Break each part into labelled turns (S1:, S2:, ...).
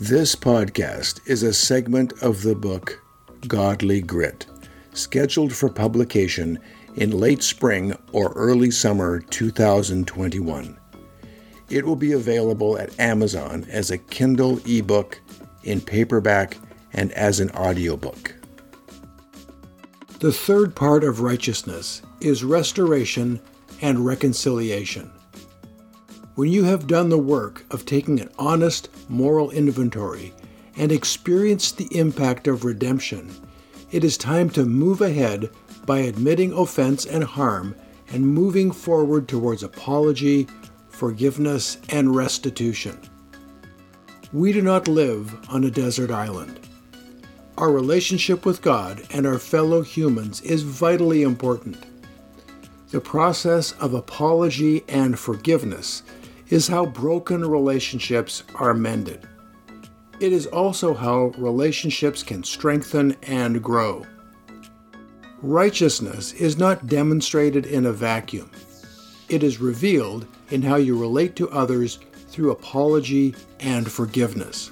S1: This podcast is a segment of the book Godly Grit, scheduled for publication in late spring or early summer 2021. It will be available at Amazon as a Kindle ebook, in paperback, and as an audiobook. The third part of righteousness is restoration and reconciliation. When you have done the work of taking an honest moral inventory and experienced the impact of redemption, it is time to move ahead by admitting offense and harm and moving forward towards apology, forgiveness, and restitution. We do not live on a desert island. Our relationship with God and our fellow humans is vitally important. The process of apology and forgiveness is how broken relationships are mended. It is also how relationships can strengthen and grow. Righteousness is not demonstrated in a vacuum. It is revealed in how you relate to others through apology and forgiveness.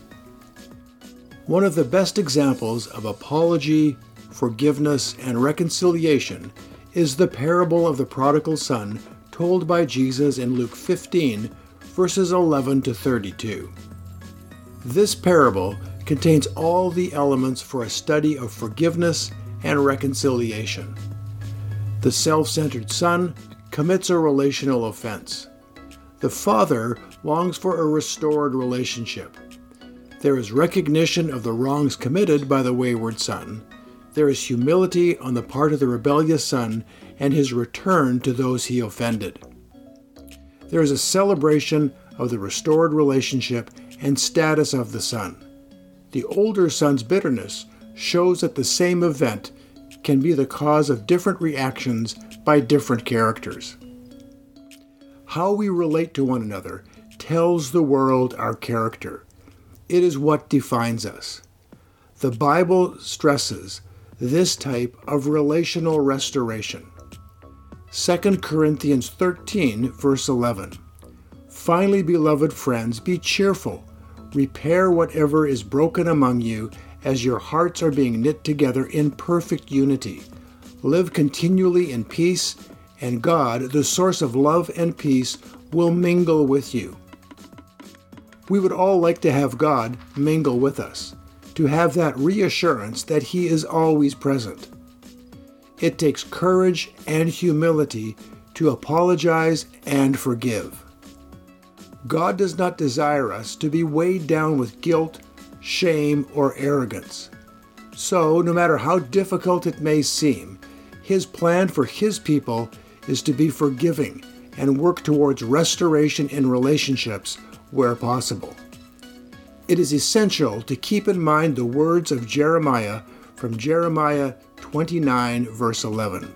S1: One of the best examples of apology, forgiveness, and reconciliation is the parable of the prodigal son told by Jesus in Luke 15, verses 11 to 32. This parable contains all the elements for a study of forgiveness and reconciliation. The self centered son commits a relational offense. The father longs for a restored relationship. There is recognition of the wrongs committed by the wayward son. There is humility on the part of the rebellious son and his return to those he offended there is a celebration of the restored relationship and status of the son. The older son's bitterness shows that the same event can be the cause of different reactions by different characters. How we relate to one another tells the world our character. It is what defines us. The Bible stresses this type of relational restoration. 2 Corinthians 13, verse 11. Finally, beloved friends, be cheerful. Repair whatever is broken among you as your hearts are being knit together in perfect unity. Live continually in peace, and God, the source of love and peace, will mingle with you. We would all like to have God mingle with us, to have that reassurance that He is always present. It takes courage and humility to apologize and forgive. God does not desire us to be weighed down with guilt, shame, or arrogance. So, no matter how difficult it may seem, His plan for His people is to be forgiving and work towards restoration in relationships where possible. It is essential to keep in mind the words of Jeremiah from Jeremiah 29, verse 11.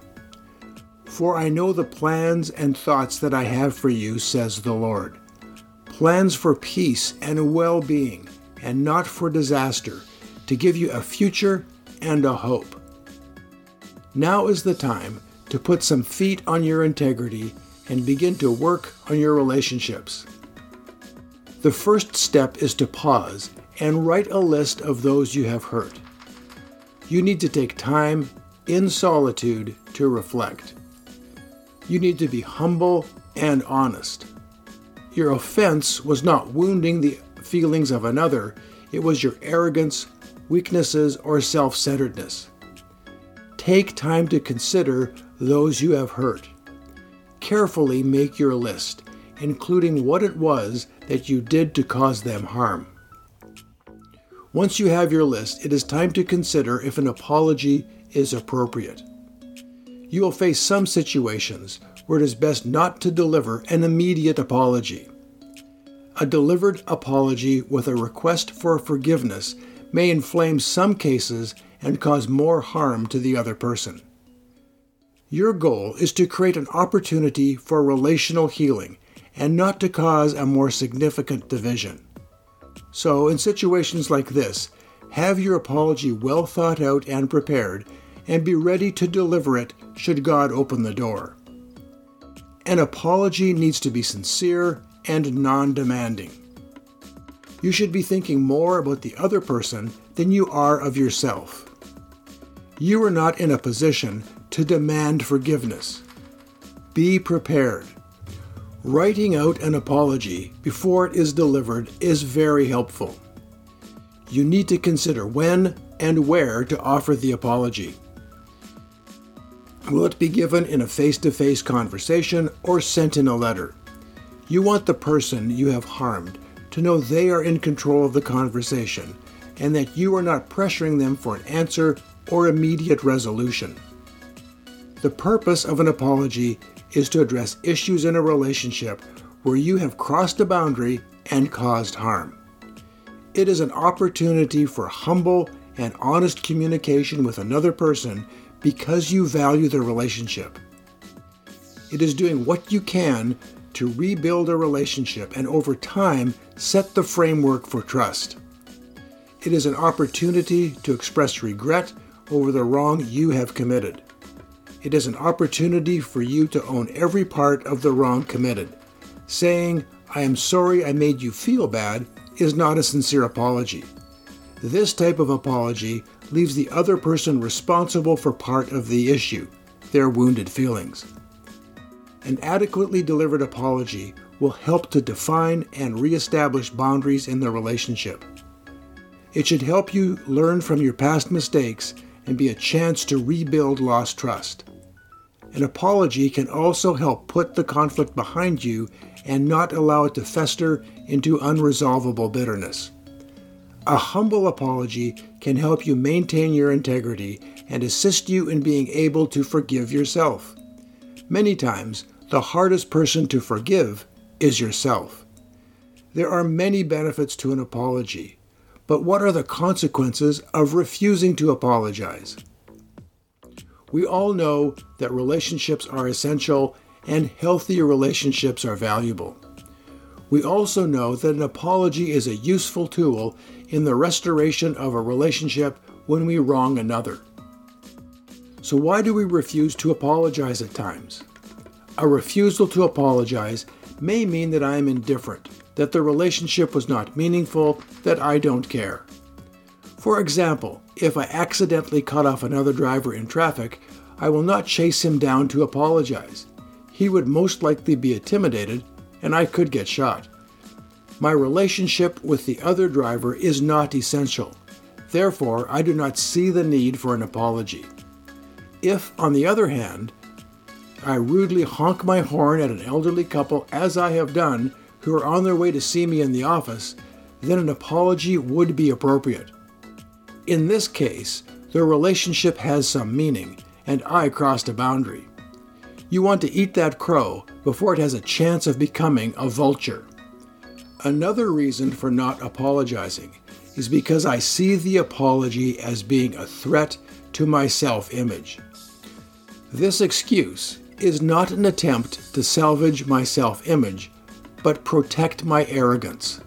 S1: For I know the plans and thoughts that I have for you, says the Lord. Plans for peace and well being, and not for disaster, to give you a future and a hope. Now is the time to put some feet on your integrity and begin to work on your relationships. The first step is to pause and write a list of those you have hurt you need to take time in solitude to reflect. You need to be humble and honest. Your offense was not wounding the feelings of another, it was your arrogance, weaknesses, or self centeredness. Take time to consider those you have hurt. Carefully make your list, including what it was that you did to cause them harm. Once you have your list, it is time to consider if an apology is appropriate. You will face some situations where it is best not to deliver an immediate apology. A delivered apology with a request for forgiveness may inflame some cases and cause more harm to the other person. Your goal is to create an opportunity for relational healing and not to cause a more significant division. So, in situations like this, have your apology well thought out and prepared, and be ready to deliver it should God open the door. An apology needs to be sincere and non demanding. you should be thinking more about the other person than you are of yourself. You are not in a position to demand forgiveness. Be prepared. Writing out an apology before it is delivered is very helpful. You need to consider when and where to offer the apology. Will it be given in a face to face conversation or sent in a letter? You want the person you have harmed to know they are in control of the conversation and that you are not pressuring them for an answer or immediate resolution. The purpose of an apology is to address issues in a relationship where you have crossed a boundary and caused harm. It is an opportunity for humble and honest communication with another person because you value the relationship. It is doing what you can to rebuild a relationship and over time set the framework for trust. It is an opportunity to express regret over the wrong you have committed. It is an opportunity for you to own every part of the wrong committed. Saying, I am sorry I made you feel bad, is not a sincere apology. This type of apology leaves the other person responsible for part of the issue, their wounded feelings. An adequately delivered apology will help to define and reestablish boundaries in the relationship. It should help you learn from your past mistakes and be a chance to rebuild lost trust. An apology can also help put the conflict behind you and not allow it to fester into unresolvable bitterness. A humble apology can help you maintain your integrity and assist you in being able to forgive yourself. Many times, the hardest person to forgive is yourself. There are many benefits to an apology, but what are the consequences of refusing to apologize? We all know that relationships are essential and healthier relationships are valuable. We also know that an apology is a useful tool in the restoration of a relationship when we wrong another. So, why do we refuse to apologize at times? A refusal to apologize may mean that I am indifferent, that the relationship was not meaningful, that I don't care. For example, if I accidentally cut off another driver in traffic, I will not chase him down to apologize. He would most likely be intimidated, and I could get shot. My relationship with the other driver is not essential. Therefore, I do not see the need for an apology. If, on the other hand, I rudely honk my horn at an elderly couple, as I have done, who are on their way to see me in the office, then an apology would be appropriate. In this case, the relationship has some meaning, and I crossed a boundary. You want to eat that crow before it has a chance of becoming a vulture. Another reason for not apologizing is because I see the apology as being a threat to my self image. This excuse is not an attempt to salvage my self image, but protect my arrogance.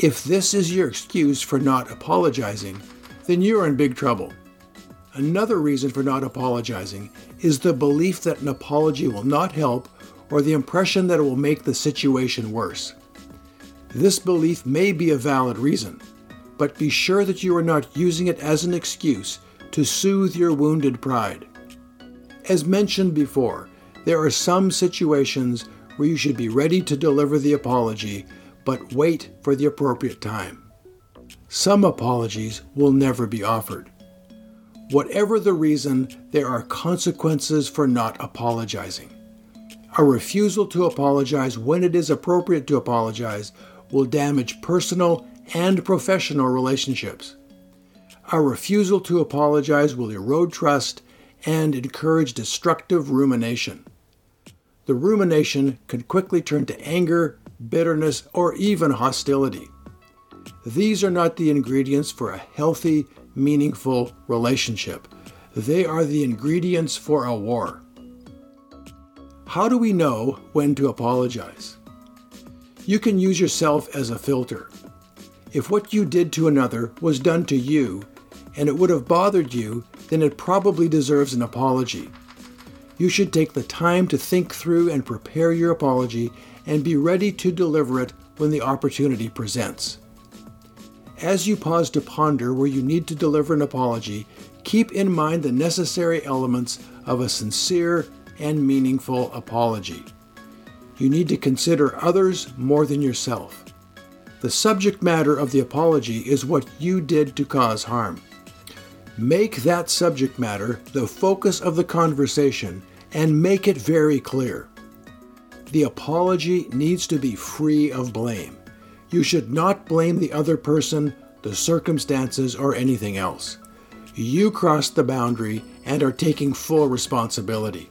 S1: If this is your excuse for not apologizing, then you're in big trouble. Another reason for not apologizing is the belief that an apology will not help or the impression that it will make the situation worse. This belief may be a valid reason, but be sure that you are not using it as an excuse to soothe your wounded pride. As mentioned before, there are some situations where you should be ready to deliver the apology, but wait for the appropriate time. Some apologies will never be offered. Whatever the reason, there are consequences for not apologizing. A refusal to apologize when it is appropriate to apologize will damage personal and professional relationships. A refusal to apologize will erode trust and encourage destructive rumination. The rumination can quickly turn to anger, bitterness, or even hostility. These are not the ingredients for a healthy, meaningful relationship. They are the ingredients for a war. How do we know when to apologize? You can use yourself as a filter. If what you did to another was done to you, and it would have bothered you, then it probably deserves an apology. You should take the time to think through and prepare your apology and be ready to deliver it when the opportunity presents. As you pause to ponder where you need to deliver an apology, keep in mind the necessary elements of a sincere and meaningful apology. You need to consider others more than yourself. The subject matter of the apology is what you did to cause harm. Make that subject matter the focus of the conversation and make it very clear. The apology needs to be free of blame. You should not blame the other person, the circumstances, or anything else. You crossed the boundary and are taking full responsibility.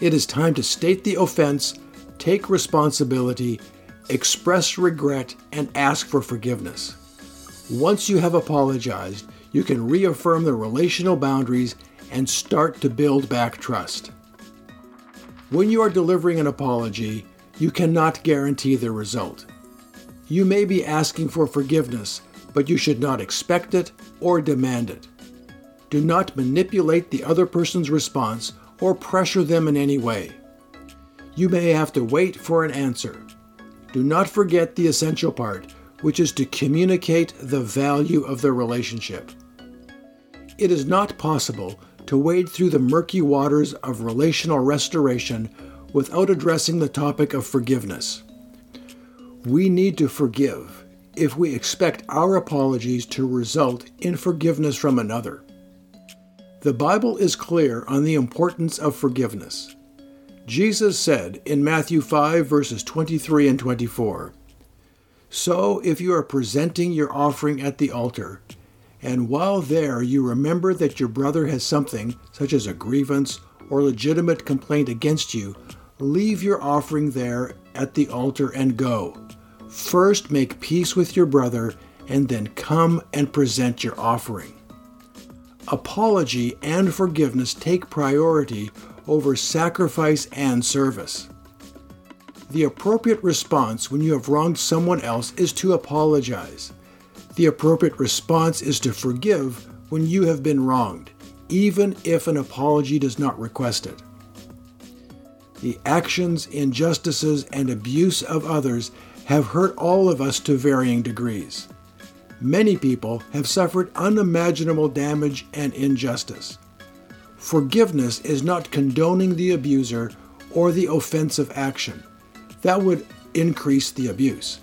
S1: It is time to state the offense, take responsibility, express regret, and ask for forgiveness. Once you have apologized, you can reaffirm the relational boundaries and start to build back trust. When you are delivering an apology, you cannot guarantee the result. You may be asking for forgiveness, but you should not expect it or demand it. Do not manipulate the other person's response or pressure them in any way. You may have to wait for an answer. Do not forget the essential part, which is to communicate the value of the relationship. It is not possible to wade through the murky waters of relational restoration without addressing the topic of forgiveness. We need to forgive if we expect our apologies to result in forgiveness from another. The Bible is clear on the importance of forgiveness. Jesus said in Matthew 5, verses 23 and 24 So if you are presenting your offering at the altar, and while there you remember that your brother has something, such as a grievance or legitimate complaint against you, leave your offering there at the altar and go. First make peace with your brother, and then come and present your offering. Apology and forgiveness take priority over sacrifice and service. The appropriate response when you have wronged someone else is to apologize. The appropriate response is to forgive when you have been wronged, even if an apology does not request it. The actions, injustices, and abuse of others have hurt all of us to varying degrees. Many people have suffered unimaginable damage and injustice. Forgiveness is not condoning the abuser or the offensive action. That would increase the abuse.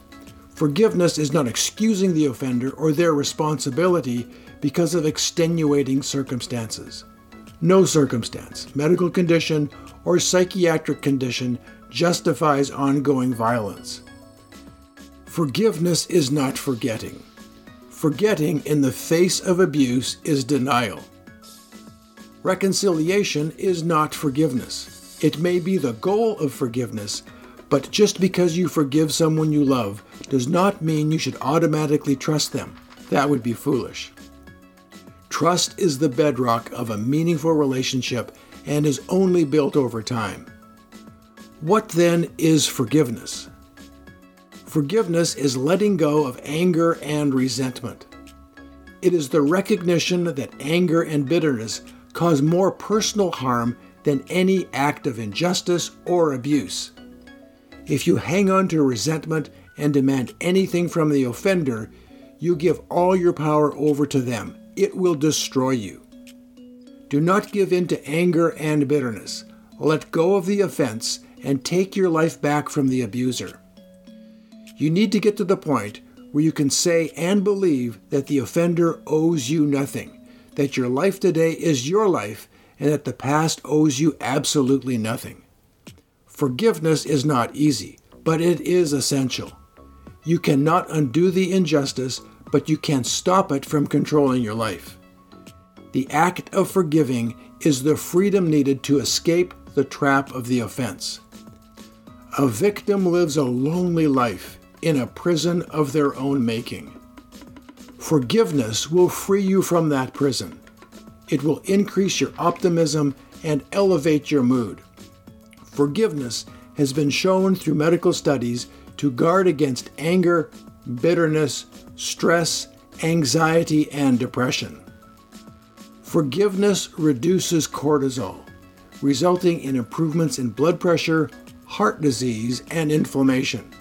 S1: Forgiveness is not excusing the offender or their responsibility because of extenuating circumstances. No circumstance, medical condition, or psychiatric condition justifies ongoing violence. Forgiveness is not forgetting. Forgetting in the face of abuse is denial. Reconciliation is not forgiveness. It may be the goal of forgiveness, but just because you forgive someone you love does not mean you should automatically trust them. That would be foolish. Trust is the bedrock of a meaningful relationship and is only built over time. What then is forgiveness? Forgiveness is letting go of anger and resentment. It is the recognition that anger and bitterness cause more personal harm than any act of injustice or abuse. If you hang on to resentment and demand anything from the offender, you give all your power over to them. It will destroy you. Do not give in to anger and bitterness. Let go of the offense and take your life back from the abuser. You need to get to the point where you can say and believe that the offender owes you nothing, that your life today is your life, and that the past owes you absolutely nothing. Forgiveness is not easy, but it is essential. You cannot undo the injustice, but you can stop it from controlling your life. The act of forgiving is the freedom needed to escape the trap of the offense. A victim lives a lonely life in a prison of their own making. Forgiveness will free you from that prison. It will increase your optimism and elevate your mood. Forgiveness has been shown through medical studies to guard against anger, bitterness, stress, anxiety, and depression. Forgiveness reduces cortisol, resulting in improvements in blood pressure, heart disease, and inflammation.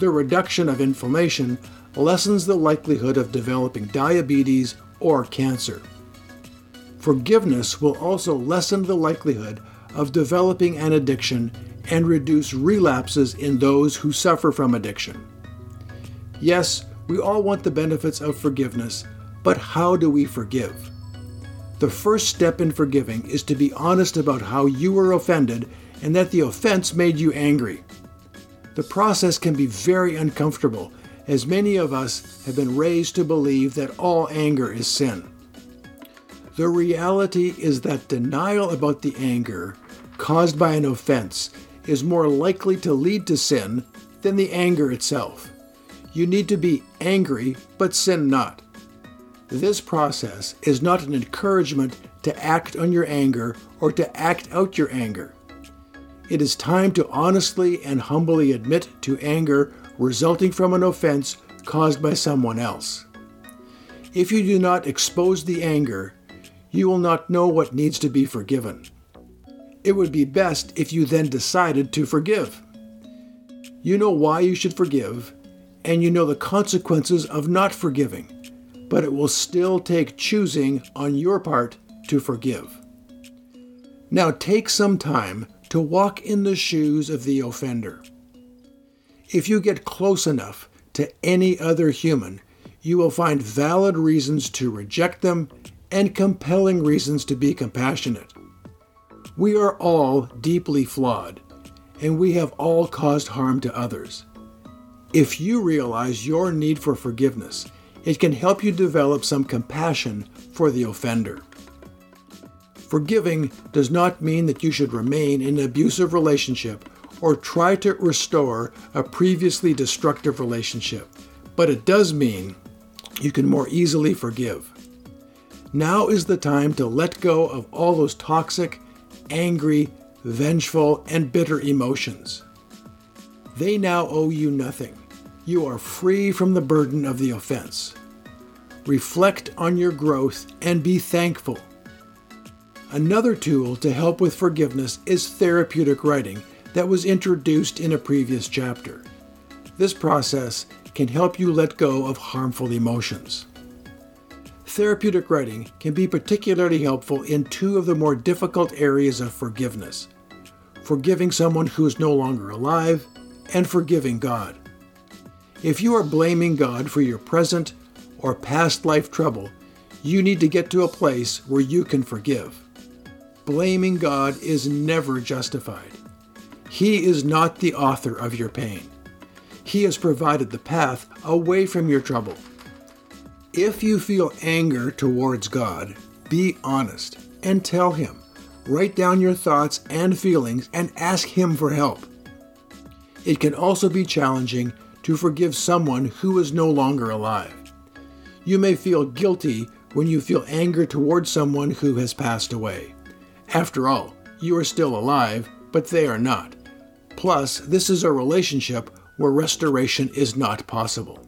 S1: the reduction of inflammation lessens the likelihood of developing diabetes or cancer. Forgiveness will also lessen the likelihood of developing an addiction and reduce relapses in those who suffer from addiction. Yes, we all want the benefits of forgiveness, but how do we forgive? The first step in forgiving is to be honest about how you were offended and that the offense made you angry. The process can be very uncomfortable, as many of us have been raised to believe that all anger is sin. The reality is that denial about the anger caused by an offense is more likely to lead to sin than the anger itself. You need to be angry, but sin not. This process is not an encouragement to act on your anger or to act out your anger. It is time to honestly and humbly admit to anger resulting from an offense caused by someone else. If you do not expose the anger, you will not know what needs to be forgiven. It would be best if you then decided to forgive. You know why you should forgive, and you know the consequences of not forgiving, but it will still take choosing on your part to forgive. Now take some time to walk in the shoes of the offender. If you get close enough to any other human, you will find valid reasons to reject them and compelling reasons to be compassionate. We are all deeply flawed, and we have all caused harm to others. If you realize your need for forgiveness, it can help you develop some compassion for the offender. Forgiving does not mean that you should remain in an abusive relationship or try to restore a previously destructive relationship, but it does mean you can more easily forgive. Now is the time to let go of all those toxic angry, vengeful, and bitter emotions. They now owe you nothing. You are free from the burden of the offense. Reflect on your growth and be thankful. Another tool to help with forgiveness is therapeutic writing that was introduced in a previous chapter. This process can help you let go of harmful emotions therapeutic writing can be particularly helpful in two of the more difficult areas of forgiveness forgiving someone who is no longer alive and forgiving God. If you are blaming God for your present or past life trouble, you need to get to a place where you can forgive. Blaming God is never justified. He is not the author of your pain. He has provided the path away from your trouble if you feel anger towards God, be honest and tell Him. Write down your thoughts and feelings and ask Him for help. It can also be challenging to forgive someone who is no longer alive. You may feel guilty when you feel anger towards someone who has passed away. After all, you are still alive, but they are not. Plus, this is a relationship where restoration is not possible.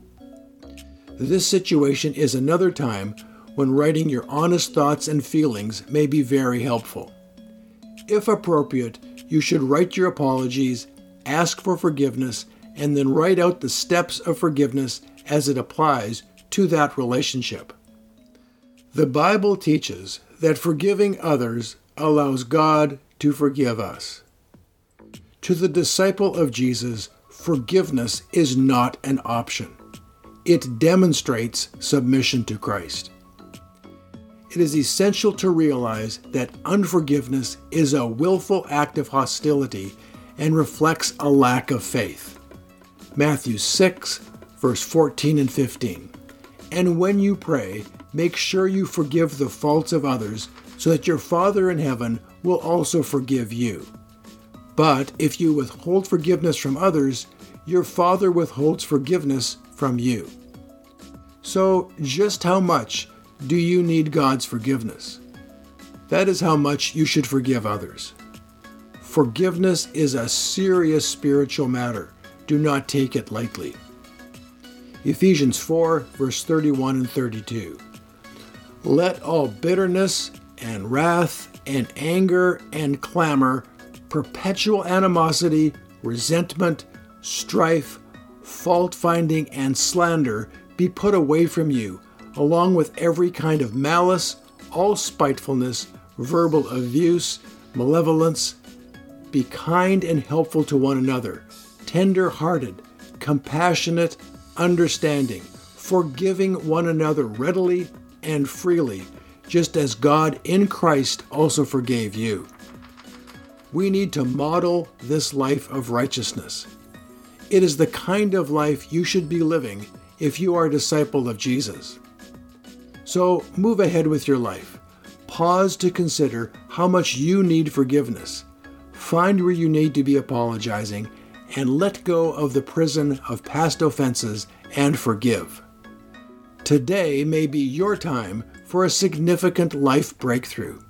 S1: This situation is another time when writing your honest thoughts and feelings may be very helpful. If appropriate, you should write your apologies, ask for forgiveness, and then write out the steps of forgiveness as it applies to that relationship. The Bible teaches that forgiving others allows God to forgive us. To the disciple of Jesus, forgiveness is not an option it demonstrates submission to Christ. It is essential to realize that unforgiveness is a willful act of hostility and reflects a lack of faith. Matthew 6, verse 14 and 15. And when you pray, make sure you forgive the faults of others, so that your Father in heaven will also forgive you. But if you withhold forgiveness from others, your Father withholds forgiveness from you. So, just how much do you need God's forgiveness? That is how much you should forgive others. Forgiveness is a serious spiritual matter. Do not take it lightly. Ephesians 4, verse 31 and 32. Let all bitterness and wrath and anger and clamor, perpetual animosity, resentment, strife, fault finding, and slander be put away from you, along with every kind of malice, all spitefulness, verbal abuse, malevolence. Be kind and helpful to one another, tender hearted, compassionate, understanding, forgiving one another readily and freely, just as God in Christ also forgave you. We need to model this life of righteousness. It is the kind of life you should be living if you are a disciple of Jesus. So move ahead with your life. Pause to consider how much you need forgiveness. Find where you need to be apologizing and let go of the prison of past offenses and forgive. Today may be your time for a significant life breakthrough.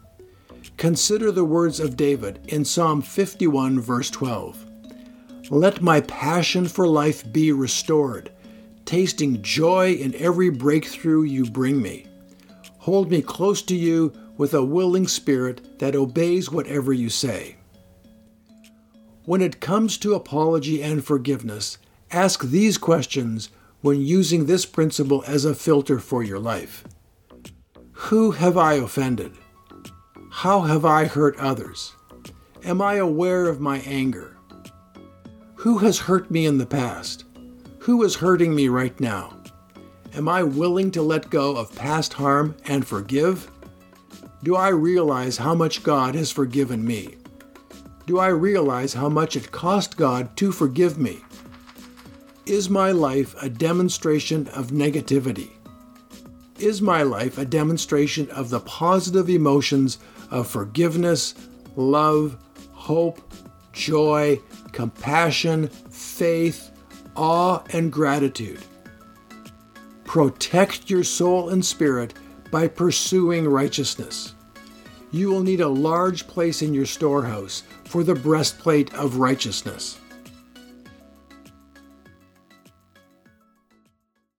S1: Consider the words of David in Psalm 51, verse 12. Let my passion for life be restored, tasting joy in every breakthrough you bring me. Hold me close to you with a willing spirit that obeys whatever you say. When it comes to apology and forgiveness, ask these questions when using this principle as a filter for your life Who have I offended? How have I hurt others? Am I aware of my anger? Who has hurt me in the past? Who is hurting me right now? Am I willing to let go of past harm and forgive? Do I realize how much God has forgiven me? Do I realize how much it cost God to forgive me? Is my life a demonstration of negativity? Is my life a demonstration of the positive emotions of forgiveness, love, hope, joy, compassion, faith, awe, and gratitude? Protect your soul and spirit by pursuing righteousness. You will need a large place in your storehouse for the breastplate of righteousness.